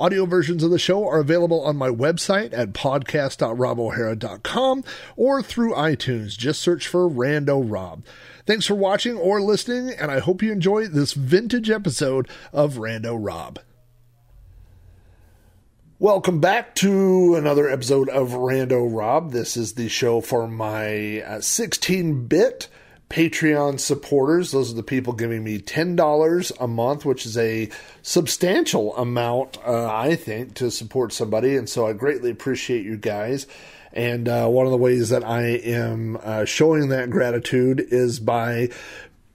Audio versions of the show are available on my website at podcast.robohara.com or through iTunes. Just search for Rando Rob. Thanks for watching or listening, and I hope you enjoy this vintage episode of Rando Rob. Welcome back to another episode of Rando Rob. This is the show for my 16 uh, bit Patreon supporters. Those are the people giving me $10 a month, which is a substantial amount, uh, I think, to support somebody. And so I greatly appreciate you guys. And uh, one of the ways that I am uh, showing that gratitude is by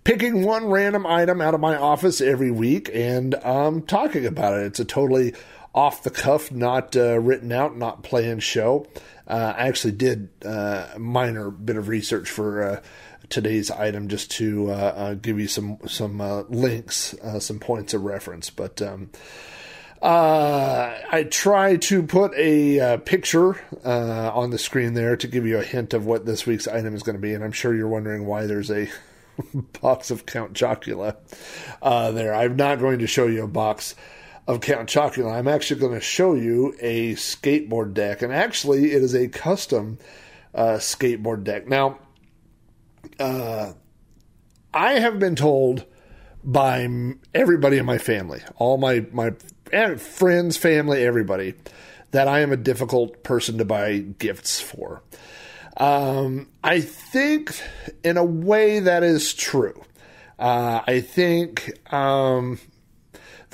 picking one random item out of my office every week and um, talking about it. It's a totally off the cuff, not uh, written out, not planned show. Uh, I actually did uh, a minor bit of research for today's item just to uh, uh, give you some some uh, links, uh, some points of reference. But um, uh, I try to put a uh, picture on the screen there to give you a hint of what this week's item is going to be, and I'm sure you're wondering why there's a box of Count Chocula there. I'm not going to show you a box of Count Chocula. I'm actually going to show you a skateboard deck, and actually, it is a custom skateboard deck. Now, uh, I have been told by everybody in my family, all my my friends, family, everybody, that I am a difficult person to buy gifts for. Um, I think, in a way, that is true. Uh, I think um,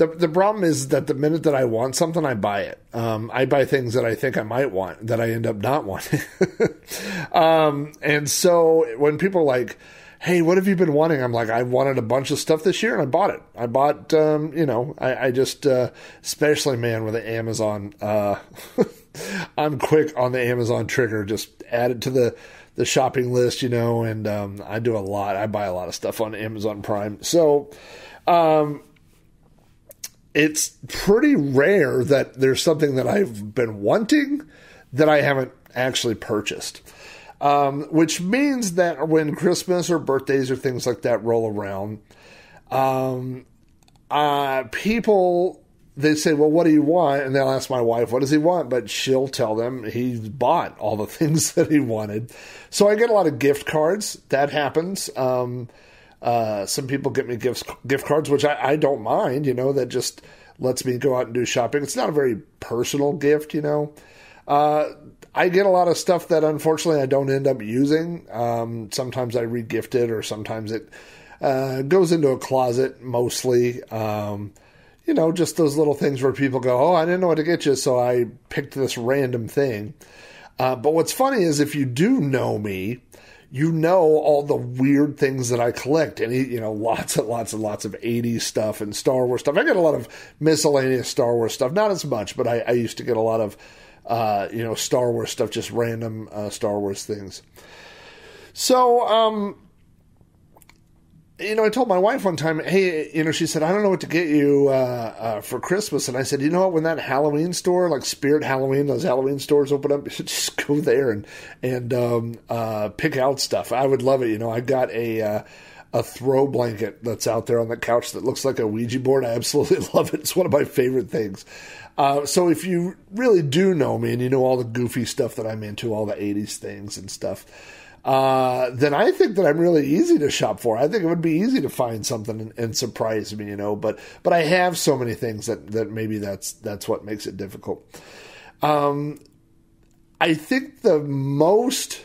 the the problem is that the minute that I want something, I buy it. Um, I buy things that I think I might want that I end up not wanting. um, and so when people are like, "Hey, what have you been wanting?" I'm like, "I wanted a bunch of stuff this year, and I bought it. I bought, um, you know, I, I just, uh, especially man with the Amazon. Uh, I'm quick on the Amazon trigger. Just add it to the the shopping list, you know, and um, I do a lot. I buy a lot of stuff on Amazon Prime. So, um, it's pretty rare that there's something that I've been wanting that I haven't actually purchased. Um, which means that when Christmas or birthdays or things like that roll around, um, uh, people they say, "Well, what do you want?" And they'll ask my wife, "What does he want?" But she'll tell them he's bought all the things that he wanted. So I get a lot of gift cards. That happens. Um, uh, some people get me gifts, gift cards, which I, I don't mind. You know, that just lets me go out and do shopping. It's not a very personal gift, you know. Uh, I get a lot of stuff that unfortunately I don't end up using. Um, sometimes I regift it, or sometimes it uh, goes into a closet mostly. Um, you know, just those little things where people go, "Oh, I didn't know what to get you, so I picked this random thing." Uh, but what's funny is if you do know me, you know all the weird things that I collect, and you know lots and lots and lots of '80s stuff and Star Wars stuff. I get a lot of miscellaneous Star Wars stuff, not as much, but I, I used to get a lot of uh, you know Star Wars stuff, just random uh, Star Wars things. So, um, you know, I told my wife one time, hey, you know, she said, I don't know what to get you uh, uh, for Christmas. And I said, you know what, when that Halloween store, like Spirit Halloween, those Halloween stores open up, you should just go there and, and um, uh, pick out stuff. I would love it. You know, I got a, uh, a throw blanket that's out there on the couch that looks like a Ouija board. I absolutely love it. It's one of my favorite things. Uh, so if you really do know me and you know all the goofy stuff that I'm into, all the 80s things and stuff, uh, then I think that I'm really easy to shop for. I think it would be easy to find something and, and, surprise me, you know. But but I have so many things that that maybe that's that's what makes it difficult. Um, I think the most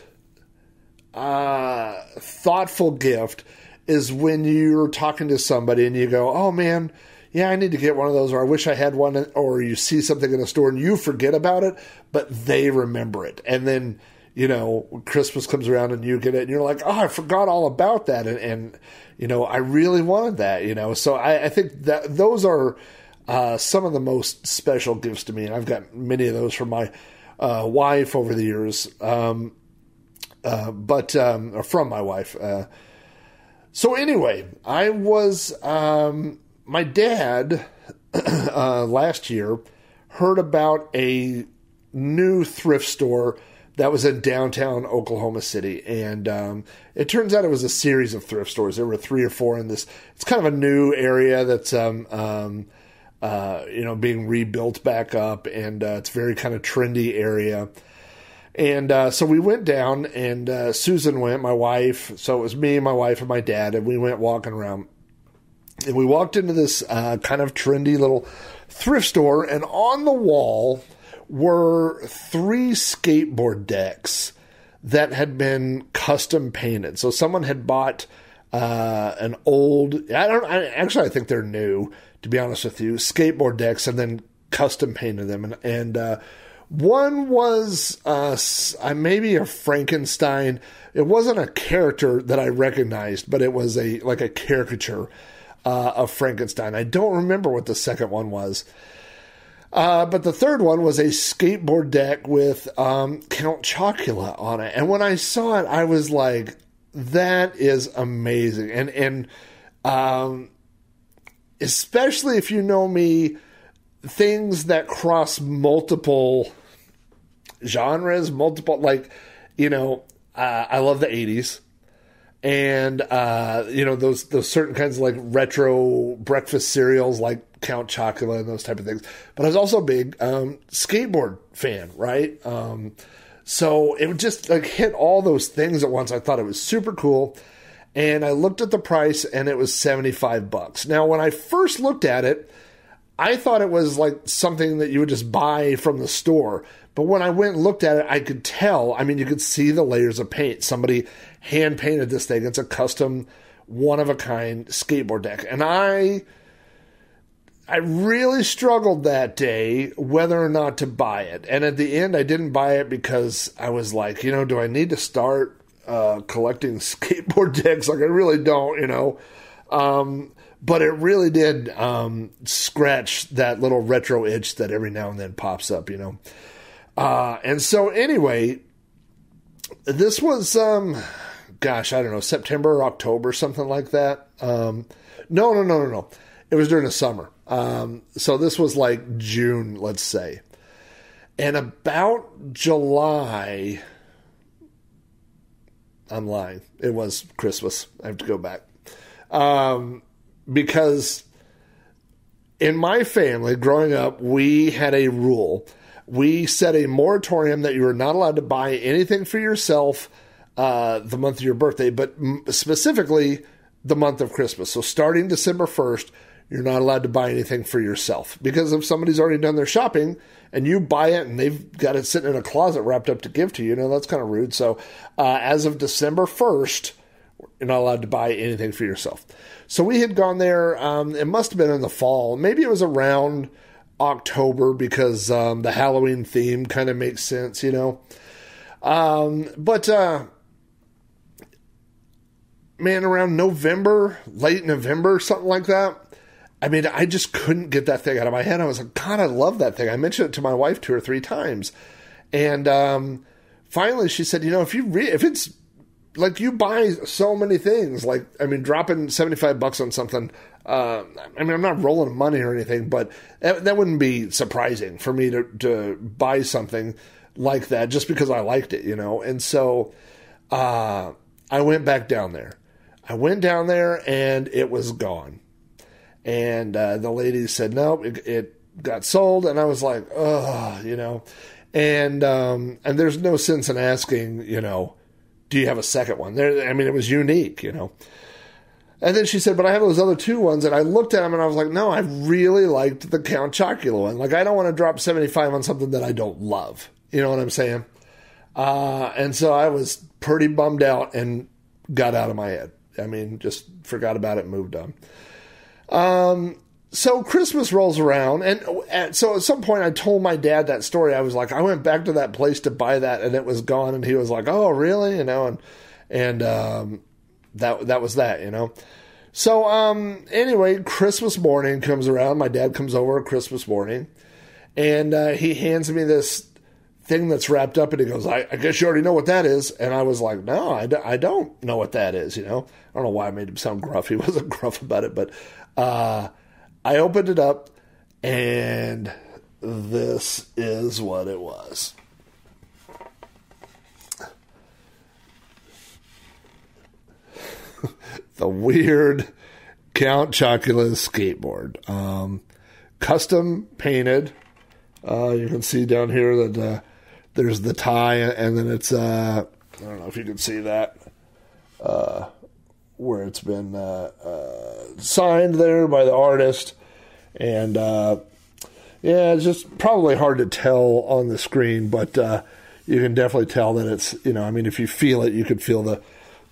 uh, thoughtful gift is when you're talking to somebody and you go, "Oh man." yeah, I need to get one of those, or I wish I had one, or you see something in a store and you forget about it, but they remember it. And then you know, Christmas comes around and you get it, and you're like, oh, I forgot all about that, and, and you know, I really wanted that, you know. So I, I think that those are uh, some of the most special gifts to me, and I've got many of those from my uh, wife over the years, um, uh, but um, from my wife. Uh, so anyway, I was um, my dad uh, last year heard about a new thrift store that was in downtown Oklahoma City, and um, it turns out it was a series of thrift stores. There were three or four in this. It's kind of a new area that's um, um, uh, you know being rebuilt back up, and uh, it's very kind of trendy area. And uh, so we went down, and uh, Susan went, my wife. So it was me, and my wife, and my dad, and we went walking around. And we walked into this uh, kind of trendy little thrift store, and on the wall were three skateboard decks that had been custom painted. So someone had bought uh, an old, I don't, I, actually, I think they're new, to be honest with you, skateboard decks and then custom painted them. And, and uh, one was uh, maybe a Frankenstein. It wasn't a character that I recognized, but it was a like a caricature uh, of Frankenstein. I don't remember what the second one was. Uh, but the third one was a skateboard deck with um, Count Chocula on it, and when I saw it, I was like, "That is amazing!" And and um, especially if you know me, things that cross multiple genres, multiple like you know, uh, I love the '80s and uh, you know those those certain kinds of like retro breakfast cereals like Count Chocula and those type of things. But I was also a big um, skateboard fan, right? Um, so it would just like hit all those things at once. I thought it was super cool. And I looked at the price and it was 75 bucks. Now, when I first looked at it, I thought it was like something that you would just buy from the store. But when I went and looked at it, I could tell. I mean, you could see the layers of paint. Somebody hand painted this thing. It's a custom, one of a kind skateboard deck. And I I really struggled that day whether or not to buy it. And at the end, I didn't buy it because I was like, you know, do I need to start uh, collecting skateboard decks? Like, I really don't, you know. Um, but it really did um, scratch that little retro itch that every now and then pops up, you know. Uh, and so, anyway, this was, um, gosh, I don't know, September or October, something like that. Um, no, no, no, no, no. It was during the summer. Um, so this was like June, let's say. And about July, I'm lying. It was Christmas. I have to go back. Um, because in my family, growing up, we had a rule. We set a moratorium that you were not allowed to buy anything for yourself uh, the month of your birthday, but specifically the month of Christmas. So starting December 1st, you're not allowed to buy anything for yourself because if somebody's already done their shopping and you buy it and they've got it sitting in a closet wrapped up to give to you, you know, that's kind of rude. So, uh, as of December 1st, you're not allowed to buy anything for yourself. So, we had gone there, um, it must have been in the fall. Maybe it was around October because um, the Halloween theme kind of makes sense, you know. Um, but, uh, man, around November, late November, something like that I mean, I just couldn't get that thing out of my head. I was like, God, I love that thing. I mentioned it to my wife two or three times, and um, finally she said, you know, if you re- if it's like you buy so many things, like I mean, dropping seventy five bucks on something. Uh, I mean, I'm not rolling money or anything, but that, that wouldn't be surprising for me to to buy something like that just because I liked it, you know. And so uh, I went back down there. I went down there and it was gone and uh, the lady said, nope, it, it, got sold. And I was like, oh, you know. And um, and there's no sense in asking, you know, do you have a second one? There, I mean, it was unique, you know. And then she said, but I have those other two ones. And I looked at them and I was like, no, I really liked the Count Chocula one. Like, I don't want to drop 75 on something that I don't love. You know what I'm saying? Uh, and so I was pretty bummed out and got out of my head. I mean, just forgot about it, moved on. Um, so Christmas rolls around, and at, so at some point I told my dad that story. I was like, I went back to that place to buy that, and it was gone. And he was like, Oh, really? You know, and and um, that that was that. You know. So um, anyway, Christmas morning comes around. My dad comes over Christmas morning, and uh, he hands me this thing that's wrapped up, and he goes, I, I guess you already know what that is. And I was like, no, I, d- I don't know what that is, you know? I don't know why I made him sound gruff. He wasn't gruff about it, but uh, I opened it up, and this is what it was. the weird Count Chocula skateboard. Um, custom painted. Uh, you can see down here that uh, there's the tie, and then it's, uh, I don't know if you can see that, uh, where it's been uh, uh, signed there by the artist. And uh, yeah, it's just probably hard to tell on the screen, but you can definitely tell that it's, you know, I mean, if you feel it, you could feel the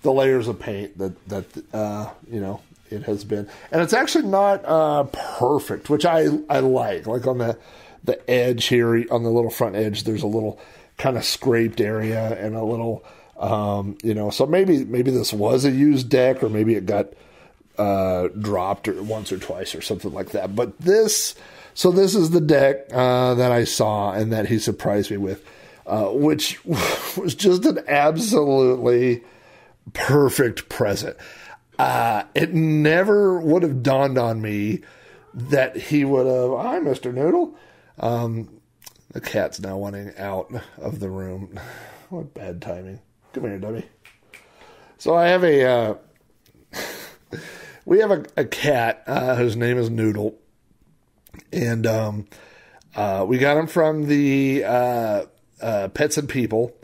the layers of paint that that uh, you know it has been, and it's actually not uh, perfect, which I I like. Like on the the edge here, on the little front edge, there's a little kind of scraped area and a little, um, you know. So maybe maybe this was a used deck, or maybe it got uh, dropped or once or twice or something like that. But this, so this is the deck uh, that I saw and that he surprised me with, uh, which was just an absolutely perfect present. Uh, it never would have dawned on me that he would have. Hi, Mister Noodle. Um, the cat's now wanting out of the room. What bad timing! Come here, dummy. So I have a. Uh, we have a, a cat uh, whose name is Noodle, and um, uh, we got him from the uh, uh, Pets and People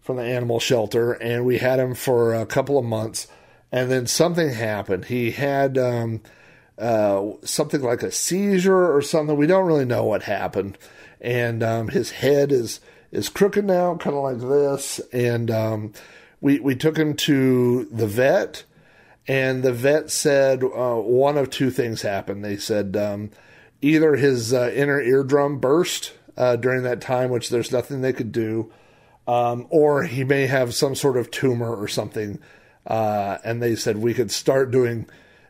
from the animal shelter, and we had him for a couple of months. And then something happened. He had um, uh, something like a seizure or something. We don't really know what happened. And um, his head is is crooked now, kind of like this. And um, we we took him to the vet, and the vet said uh, one of two things happened. They said um, either his uh, inner eardrum burst uh, during that time, which there's nothing they could do, um, or he may have some sort of tumor or something. Uh, and they said we could start doing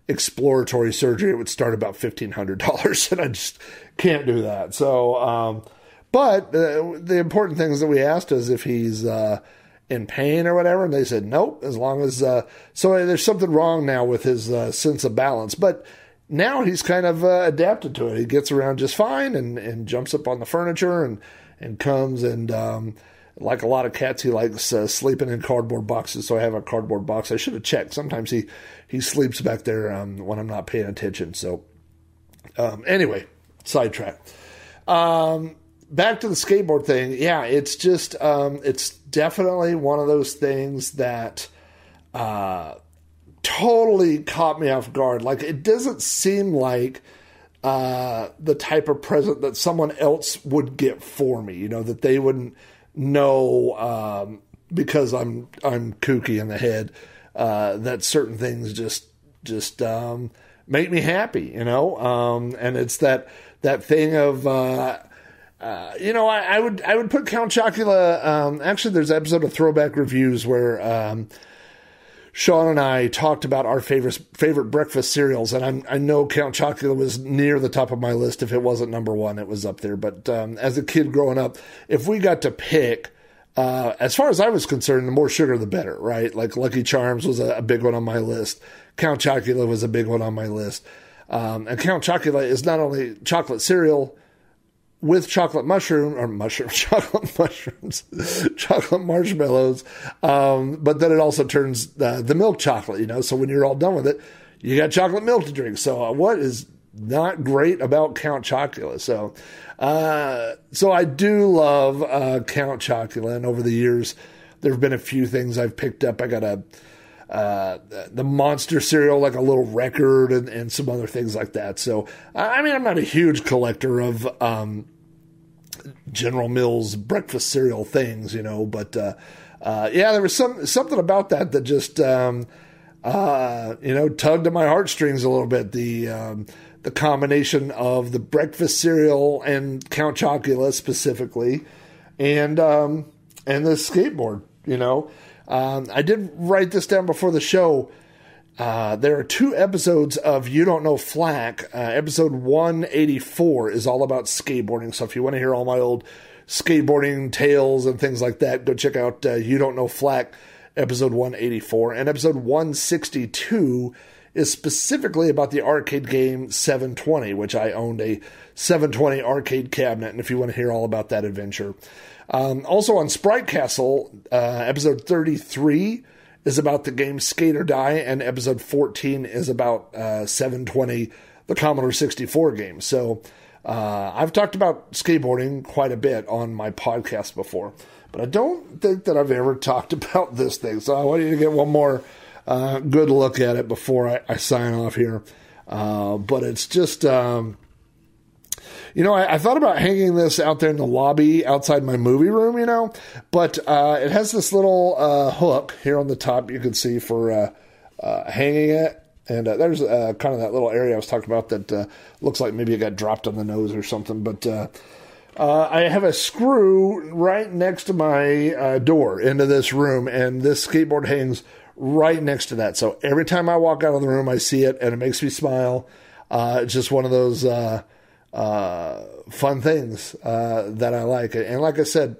exploratory surgery. It would start about fifteen hundred dollars, and I just can't do that. So, um, but uh, the important things that we asked is if he's uh, in pain or whatever, and they said nope. As long as uh, so, there's something wrong now with his uh, sense of balance, but. Now he's kind of uh, adapted to it. He gets around just fine and, and jumps up on the furniture and, and comes and um, like a lot of cats, he likes uh, sleeping in cardboard boxes. So I have a cardboard box. I should have checked. Sometimes he he sleeps back there um, when I'm not paying attention. So um, anyway, sidetrack. Um, back to the skateboard thing. Yeah, it's just um, it's definitely one of those things that uh, totally caught me off guard. Like it doesn't seem like uh, the type of present that someone else would get for me. You know that they wouldn't know um, because I'm I'm kooky in the head uh, that certain things just just um, make me happy, you know. Um, and it's that that thing of uh, uh, you know I, I, would I would put Count Chocula. Um, actually, there's an episode of Throwback Reviews where. Um, Sean and I talked about our favorite favorite breakfast cereals, and I'm, i know Count Chocula was near the top of my list. If it wasn't number one, it was up there. But um, as a kid growing up, if we got to pick, uh, as far as I was concerned, the more sugar the better, right? Like Lucky Charms was a, a big one on my list. Count Chocula was a big one on my list. Um, and Count Chocula is not only chocolate cereal, with chocolate mushroom or mushroom chocolate mushrooms, chocolate marshmallows. Um, but then it also turns the milk chocolate, you know. So when you're all done with it, you got chocolate milk to drink. So uh, what is not great about Count Chocula? So, uh, so I do love uh, Count Chocula, and over the years, there have been a few things I've picked up. I got a uh, the monster cereal, like a little record, and, and some other things like that. So, I mean, I'm not a huge collector of um, General Mills breakfast cereal things, you know, but uh, uh, yeah, there was some something about that that just um, uh, you know tugged at my heartstrings a little bit. The um, the combination of the breakfast cereal and Count Chocula specifically, and um, and the skateboard, you know. Um, I did write this down before the show. Uh, there are two episodes of You Don't Know Flack. Uh, episode 184 is all about skateboarding. So if you want to hear all my old skateboarding tales and things like that, go check out uh, You Don't Know Flack, episode 184. And episode 162 is specifically about the arcade game 720, which I owned a 720 arcade cabinet. And if you want to hear all about that adventure, um, also on Sprite Castle, uh, episode 33 is about the game Skate or Die, and episode 14 is about uh, 720, the Commodore 64 game. So uh, I've talked about skateboarding quite a bit on my podcast before, but I don't think that I've ever talked about this thing. So I want you to get one more uh, good look at it before I, I sign off here. Uh, but it's just. Um, you know, I, I, thought about hanging this out there in the lobby outside my movie room, you know, but uh, it has this little uh, hook here on the top you can see for uh, uh hanging it. And uh, there's uh, kind of that little area I was talking about that looks like maybe it got dropped on the nose or something. But I have a screw right next to my door into this room, and this skateboard hangs right next to that. So every time I walk out of the room, I see it, and it makes me smile. it's just one of those uh, fun things uh, that I like. And like I said,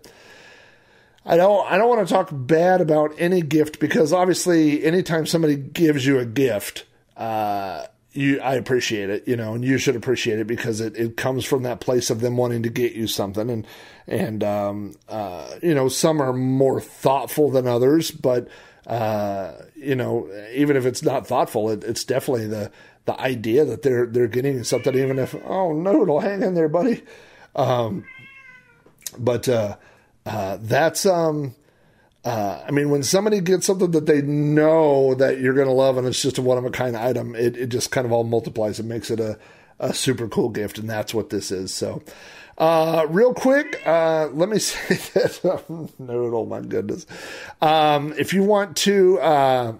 I don't I don't want to talk bad about any gift because obviously anytime somebody gives you a gift, uh, you I appreciate it, you know, and you should appreciate it because it, it comes from that place of them wanting to get you something and and um, uh, you know some are more thoughtful than others, but uh, you know even if it's not thoughtful, it, it's definitely the the idea that they're they're getting something, even if oh no, it'll hang in there, buddy. Um, but uh, uh, that's um, uh, I mean, when somebody gets something that they know that you're going to love, and it's just a one of a kind item, it it just kind of all multiplies and makes it a a super cool gift, and that's what this is. So. Uh, real quick, uh, let me say that noodle. My goodness, um, if you want to, uh,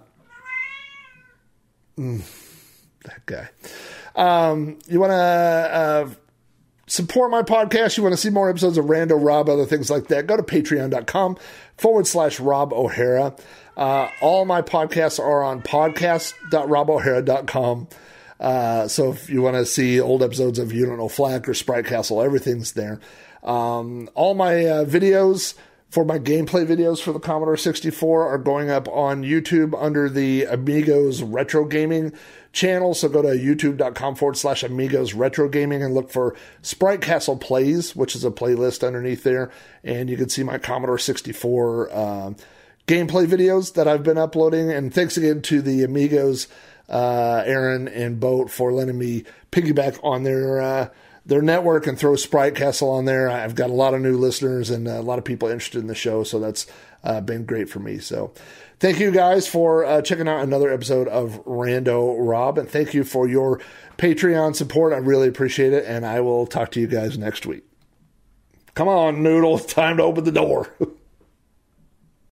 mm, that guy. Um, you want to uh, support my podcast, you want to see more episodes of Rando Rob, other things like that, go to patreon.com forward slash Rob O'Hara. Uh, all my podcasts are on podcast.robohara.com. Uh, so if you want to see old episodes of You Don't Know Flack or Sprite Castle, everything's there. Um, all my uh, videos for my gameplay videos for the Commodore 64 are going up on YouTube under the Amigos Retro Gaming channel. So go to youtube.com forward slash amigos retro gaming and look for Sprite Castle Plays, which is a playlist underneath there. And you can see my Commodore 64 uh, gameplay videos that I've been uploading. And thanks again to the Amigos, uh, Aaron and Boat for letting me piggyback on their. Uh, their network and throw Sprite Castle on there. I've got a lot of new listeners and a lot of people interested in the show, so that's uh, been great for me. So Thank you guys for uh, checking out another episode of Rando Rob, and thank you for your Patreon support. I really appreciate it, and I will talk to you guys next week. Come on, Noodle, time to open the door.